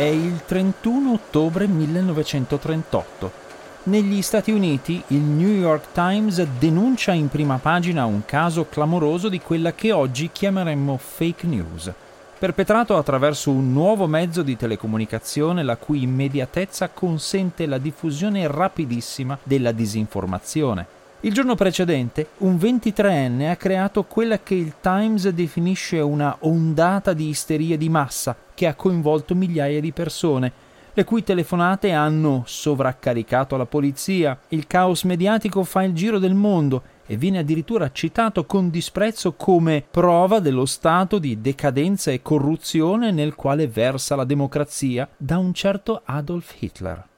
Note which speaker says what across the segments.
Speaker 1: È il 31 ottobre 1938. Negli Stati Uniti il New York Times denuncia in prima pagina un caso clamoroso di quella che oggi chiameremmo fake news, perpetrato attraverso un nuovo mezzo di telecomunicazione la cui immediatezza consente la diffusione rapidissima della disinformazione. Il giorno precedente, un 23enne ha creato quella che il Times definisce una ondata di isteria di massa che ha coinvolto migliaia di persone, le cui telefonate hanno sovraccaricato la polizia. Il caos mediatico fa il giro del mondo e viene addirittura citato con disprezzo come prova dello stato di decadenza e corruzione nel quale versa la democrazia da un certo Adolf Hitler.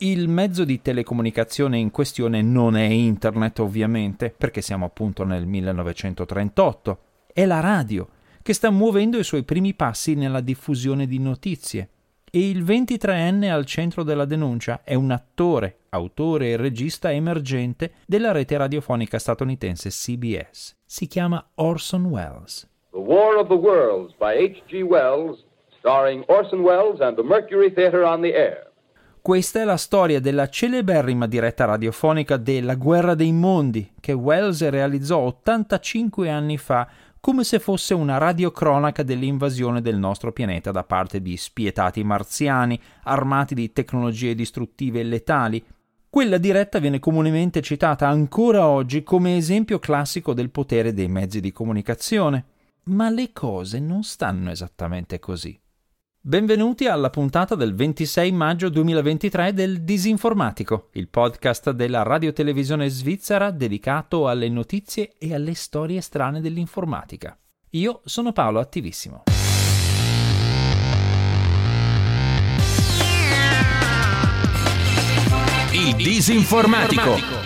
Speaker 1: Il mezzo di telecomunicazione in questione non è internet ovviamente, perché siamo appunto nel 1938, è la radio, che sta muovendo i suoi primi passi nella diffusione di notizie. E il 23enne al centro della denuncia è un attore, autore e regista emergente della rete radiofonica statunitense CBS. Si chiama Orson Welles.
Speaker 2: The War of the Worlds by H.G. Wells, starring Orson Welles and the Mercury Theatre on the Air.
Speaker 1: Questa è la storia della celeberrima diretta radiofonica della Guerra dei Mondi che Wells realizzò 85 anni fa come se fosse una radiocronaca dell'invasione del nostro pianeta da parte di spietati marziani armati di tecnologie distruttive e letali. Quella diretta viene comunemente citata ancora oggi come esempio classico del potere dei mezzi di comunicazione. Ma le cose non stanno esattamente così. Benvenuti alla puntata del 26 maggio 2023 del Disinformatico, il podcast della radiotelevisione svizzera dedicato alle notizie e alle storie strane dell'informatica. Io sono Paolo Attivissimo.
Speaker 3: Il Disinformatico.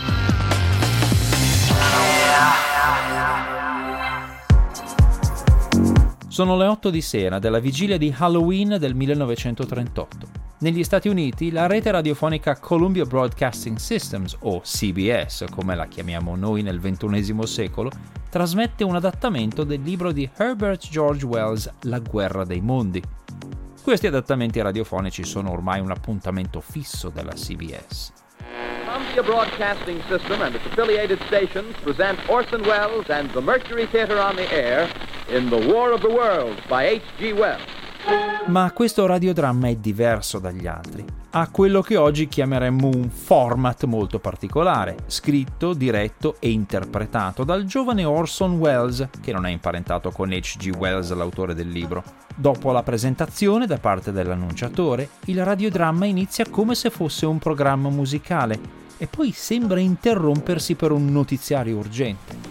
Speaker 1: Sono le 8 di sera della vigilia di Halloween del 1938. Negli Stati Uniti la rete radiofonica Columbia Broadcasting Systems, o CBS come la chiamiamo noi nel XXI secolo, trasmette un adattamento del libro di Herbert George Wells La guerra dei mondi. Questi adattamenti radiofonici sono ormai un appuntamento fisso della CBS.
Speaker 2: Columbia Broadcasting System and its affiliated stations present Orson Welles and the Mercury Theatre on the Air in The War of the Worlds by H.G. Wells.
Speaker 1: Ma questo radiodramma è diverso dagli altri. Ha quello che oggi chiameremmo un format molto particolare, scritto, diretto e interpretato dal giovane Orson Welles, che non è imparentato con H.G. Wells, l'autore del libro. Dopo la presentazione da parte dell'annunciatore, il radiodramma inizia come se fosse un programma musicale e poi sembra interrompersi per un notiziario urgente.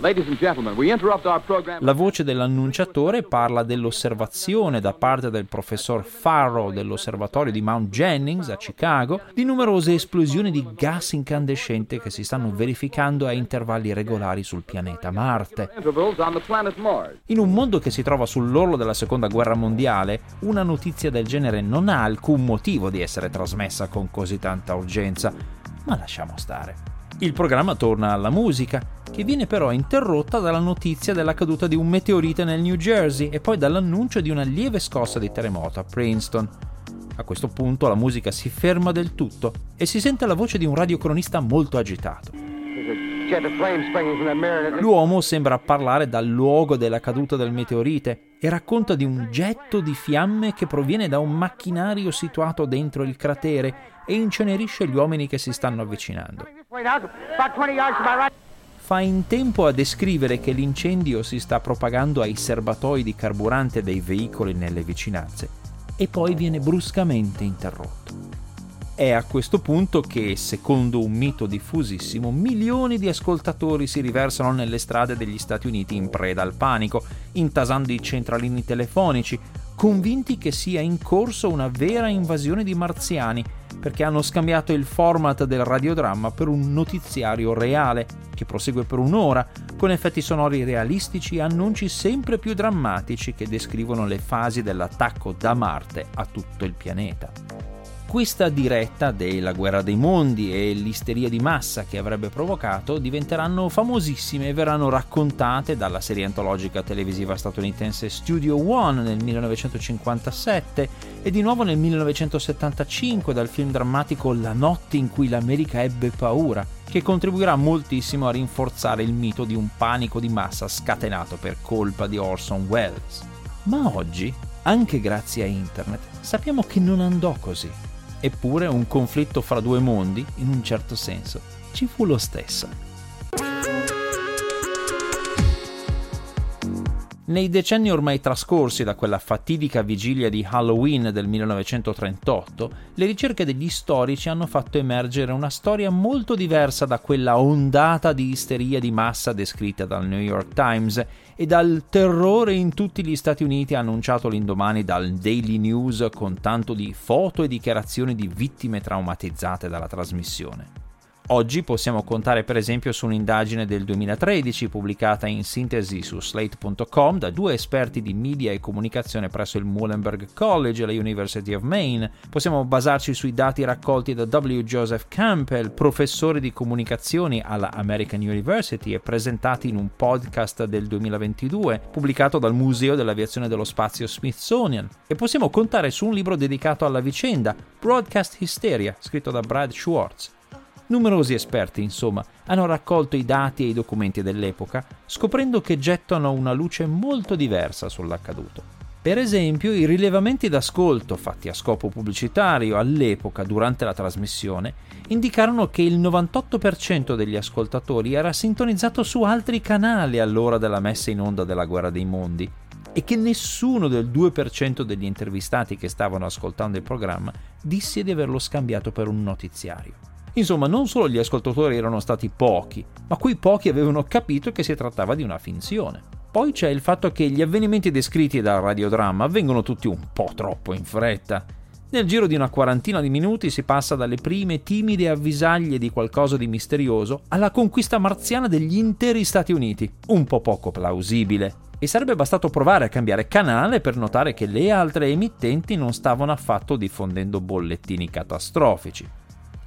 Speaker 1: La voce dell'annunciatore parla dell'osservazione da parte del professor Farrow dell'osservatorio di Mount Jennings a Chicago di numerose esplosioni di gas incandescente che si stanno verificando a intervalli regolari sul pianeta Marte. In un mondo che si trova sull'orlo della seconda guerra mondiale, una notizia del genere non ha alcun motivo di essere trasmessa con così tanta urgenza ma lasciamo stare. Il programma torna alla musica, che viene però interrotta dalla notizia della caduta di un meteorite nel New Jersey e poi dall'annuncio di una lieve scossa di terremoto a Princeton. A questo punto la musica si ferma del tutto e si sente la voce di un radiocronista molto agitato. L'uomo sembra parlare dal luogo della caduta del meteorite e racconta di un getto di fiamme che proviene da un macchinario situato dentro il cratere e incenerisce gli uomini che si stanno avvicinando. Fa in tempo a descrivere che l'incendio si sta propagando ai serbatoi di carburante dei veicoli nelle vicinanze e poi viene bruscamente interrotto. È a questo punto che, secondo un mito diffusissimo, milioni di ascoltatori si riversano nelle strade degli Stati Uniti in preda al panico, intasando i centralini telefonici, convinti che sia in corso una vera invasione di marziani, perché hanno scambiato il format del radiodramma per un notiziario reale, che prosegue per un'ora, con effetti sonori realistici e annunci sempre più drammatici che descrivono le fasi dell'attacco da Marte a tutto il pianeta. Questa diretta della guerra dei mondi e l'isteria di massa che avrebbe provocato diventeranno famosissime e verranno raccontate dalla serie antologica televisiva statunitense Studio One nel 1957 e di nuovo nel 1975 dal film drammatico La notte in cui l'America ebbe paura, che contribuirà moltissimo a rinforzare il mito di un panico di massa scatenato per colpa di Orson Welles. Ma oggi, anche grazie a internet, sappiamo che non andò così. Eppure un conflitto fra due mondi, in un certo senso, ci fu lo stesso. Nei decenni ormai trascorsi da quella fatidica vigilia di Halloween del 1938, le ricerche degli storici hanno fatto emergere una storia molto diversa da quella ondata di isteria di massa descritta dal New York Times e dal terrore in tutti gli Stati Uniti annunciato l'indomani dal Daily News con tanto di foto e dichiarazioni di vittime traumatizzate dalla trasmissione. Oggi possiamo contare per esempio su un'indagine del 2013 pubblicata in sintesi su slate.com da due esperti di media e comunicazione presso il Muhlenberg College e la University of Maine. Possiamo basarci sui dati raccolti da W. Joseph Campbell, professore di comunicazioni alla American University e presentati in un podcast del 2022 pubblicato dal Museo dell'Aviazione dello Spazio Smithsonian. E possiamo contare su un libro dedicato alla vicenda, Broadcast Hysteria, scritto da Brad Schwartz. Numerosi esperti, insomma, hanno raccolto i dati e i documenti dell'epoca, scoprendo che gettano una luce molto diversa sull'accaduto. Per esempio, i rilevamenti d'ascolto fatti a scopo pubblicitario all'epoca durante la trasmissione indicarono che il 98% degli ascoltatori era sintonizzato su altri canali all'ora della messa in onda della Guerra dei Mondi e che nessuno del 2% degli intervistati che stavano ascoltando il programma disse di averlo scambiato per un notiziario. Insomma, non solo gli ascoltatori erano stati pochi, ma quei pochi avevano capito che si trattava di una finzione. Poi c'è il fatto che gli avvenimenti descritti dal radiodramma avvengono tutti un po' troppo in fretta. Nel giro di una quarantina di minuti si passa dalle prime timide avvisaglie di qualcosa di misterioso alla conquista marziana degli interi Stati Uniti, un po' poco plausibile. E sarebbe bastato provare a cambiare canale per notare che le altre emittenti non stavano affatto diffondendo bollettini catastrofici.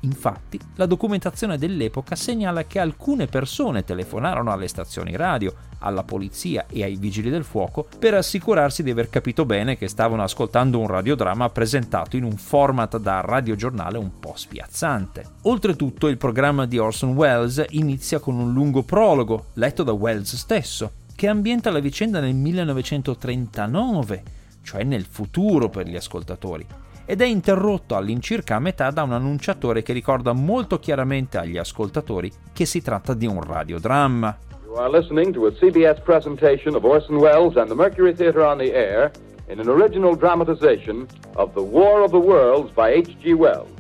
Speaker 1: Infatti, la documentazione dell'epoca segnala che alcune persone telefonarono alle stazioni radio, alla polizia e ai vigili del fuoco per assicurarsi di aver capito bene che stavano ascoltando un radiodramma presentato in un format da radiogiornale un po' spiazzante. Oltretutto, il programma di Orson Welles inizia con un lungo prologo, letto da Welles stesso, che ambienta la vicenda nel 1939, cioè nel futuro per gli ascoltatori ed è interrotto all'incirca a metà da un annunciatore che ricorda molto chiaramente agli ascoltatori che si tratta di un radiodramma.
Speaker 2: Are listening to a CBS presentation of Orson Welles and the Mercury Theatre on the Air in an original dramatization of The War of the Worlds by H.G. Wells.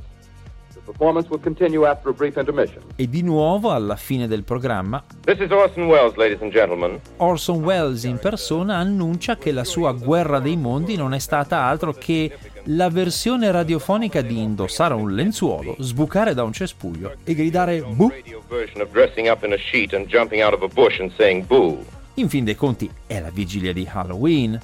Speaker 1: E di nuovo alla fine del programma
Speaker 4: Orson Welles, ladies and gentlemen.
Speaker 1: Orson Welles in persona annuncia che la sua guerra dei mondi non è stata altro che la versione radiofonica di indossare un lenzuolo, sbucare da un cespuglio e gridare bu. In fin dei conti è la vigilia di Halloween.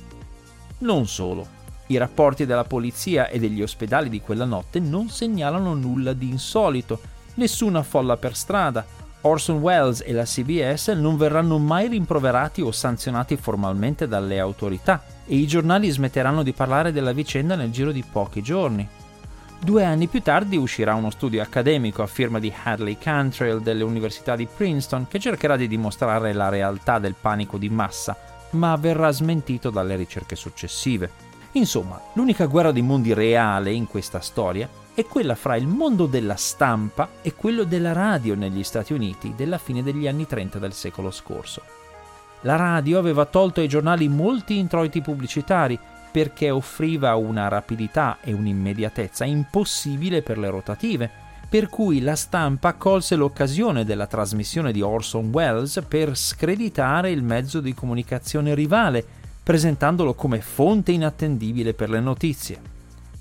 Speaker 1: Non solo. I rapporti della polizia e degli ospedali di quella notte non segnalano nulla di insolito, nessuna folla per strada. Orson Welles e la CBS non verranno mai rimproverati o sanzionati formalmente dalle autorità e i giornali smetteranno di parlare della vicenda nel giro di pochi giorni. Due anni più tardi uscirà uno studio accademico a firma di Hadley Cantrell dell'Università di Princeton che cercherà di dimostrare la realtà del panico di massa, ma verrà smentito dalle ricerche successive. Insomma, l'unica guerra dei mondi reale in questa storia è quella fra il mondo della stampa e quello della radio negli Stati Uniti della fine degli anni 30 del secolo scorso. La radio aveva tolto ai giornali molti introiti pubblicitari perché offriva una rapidità e un'immediatezza impossibile per le rotative, per cui la stampa colse l'occasione della trasmissione di Orson Welles per screditare il mezzo di comunicazione rivale presentandolo come fonte inattendibile per le notizie.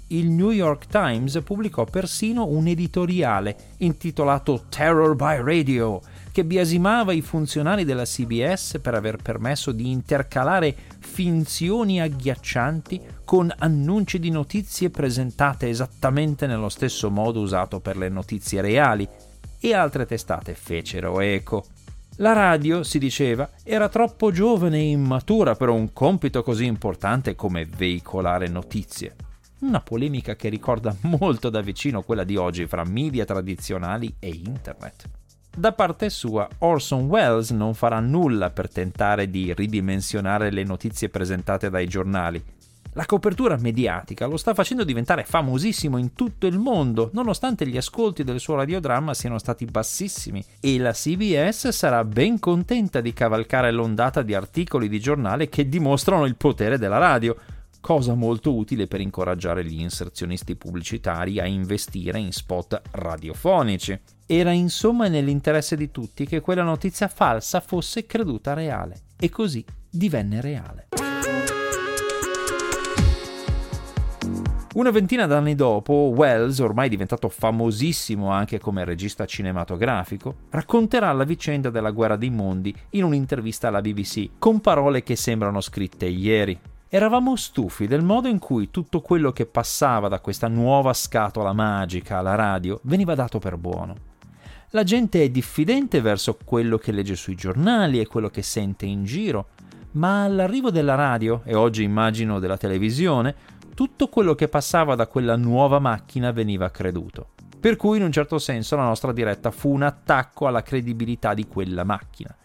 Speaker 1: Il New York Times pubblicò persino un editoriale intitolato Terror by Radio, che biasimava i funzionari della CBS per aver permesso di intercalare finzioni agghiaccianti con annunci di notizie presentate esattamente nello stesso modo usato per le notizie reali, e altre testate fecero eco. La radio, si diceva, era troppo giovane e immatura per un compito così importante come veicolare notizie. Una polemica che ricorda molto da vicino quella di oggi fra media tradizionali e internet. Da parte sua, Orson Welles non farà nulla per tentare di ridimensionare le notizie presentate dai giornali. La copertura mediatica lo sta facendo diventare famosissimo in tutto il mondo, nonostante gli ascolti del suo radiodramma siano stati bassissimi, e la CBS sarà ben contenta di cavalcare l'ondata di articoli di giornale che dimostrano il potere della radio, cosa molto utile per incoraggiare gli inserzionisti pubblicitari a investire in spot radiofonici. Era insomma nell'interesse di tutti che quella notizia falsa fosse creduta reale, e così divenne reale. Una ventina d'anni dopo, Wells, ormai diventato famosissimo anche come regista cinematografico, racconterà la vicenda della guerra dei mondi in un'intervista alla BBC, con parole che sembrano scritte ieri. Eravamo stufi del modo in cui tutto quello che passava da questa nuova scatola magica alla radio veniva dato per buono. La gente è diffidente verso quello che legge sui giornali e quello che sente in giro, ma all'arrivo della radio, e oggi immagino della televisione, tutto quello che passava da quella nuova macchina veniva creduto. Per cui in un certo senso la nostra diretta fu un attacco alla credibilità di quella macchina.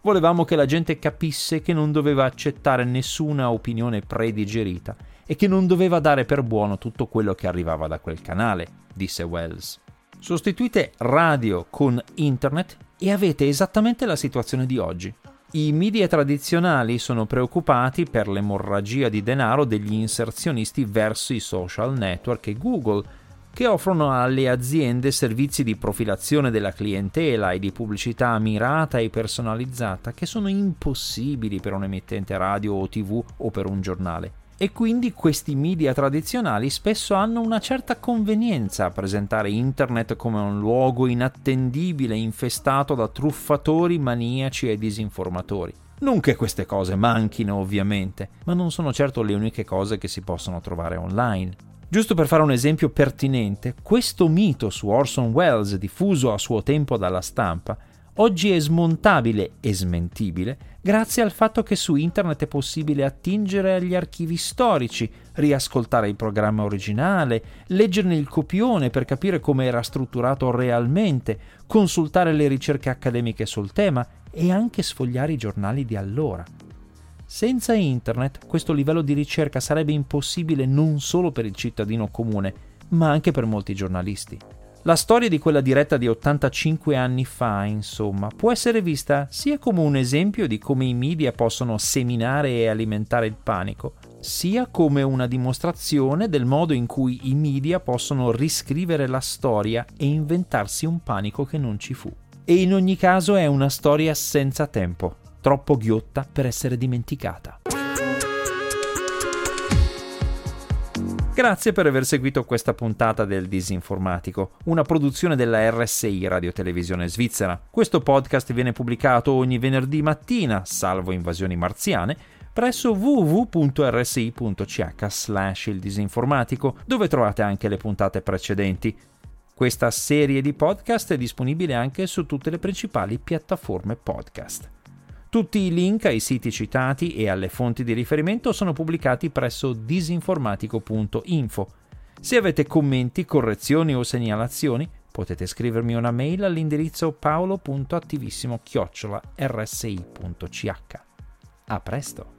Speaker 1: Volevamo che la gente capisse che non doveva accettare nessuna opinione predigerita e che non doveva dare per buono tutto quello che arrivava da quel canale, disse Wells. Sostituite radio con internet e avete esattamente la situazione di oggi. I media tradizionali sono preoccupati per l'emorragia di denaro degli inserzionisti verso i social network e Google, che offrono alle aziende servizi di profilazione della clientela e di pubblicità mirata e personalizzata che sono impossibili per un emittente radio o tv o per un giornale. E quindi questi media tradizionali spesso hanno una certa convenienza a presentare internet come un luogo inattendibile infestato da truffatori, maniaci e disinformatori. Non che queste cose manchino ovviamente, ma non sono certo le uniche cose che si possono trovare online. Giusto per fare un esempio pertinente, questo mito su Orson Welles diffuso a suo tempo dalla stampa oggi è smontabile e smentibile grazie al fatto che su internet è possibile attingere agli archivi storici, riascoltare il programma originale, leggerne il copione per capire come era strutturato realmente, consultare le ricerche accademiche sul tema e anche sfogliare i giornali di allora. Senza internet questo livello di ricerca sarebbe impossibile non solo per il cittadino comune, ma anche per molti giornalisti. La storia di quella diretta di 85 anni fa, insomma, può essere vista sia come un esempio di come i media possono seminare e alimentare il panico, sia come una dimostrazione del modo in cui i media possono riscrivere la storia e inventarsi un panico che non ci fu. E in ogni caso è una storia senza tempo, troppo ghiotta per essere dimenticata. Grazie per aver seguito questa puntata del Disinformatico, una produzione della RSI Radio Televisione Svizzera. Questo podcast viene pubblicato ogni venerdì mattina, salvo invasioni marziane, presso www.rsi.ch slash il disinformatico, dove trovate anche le puntate precedenti. Questa serie di podcast è disponibile anche su tutte le principali piattaforme podcast. Tutti i link ai siti citati e alle fonti di riferimento sono pubblicati presso disinformatico.info. Se avete commenti, correzioni o segnalazioni, potete scrivermi una mail all'indirizzo paolo.attivissimo-rsi.ch. A presto!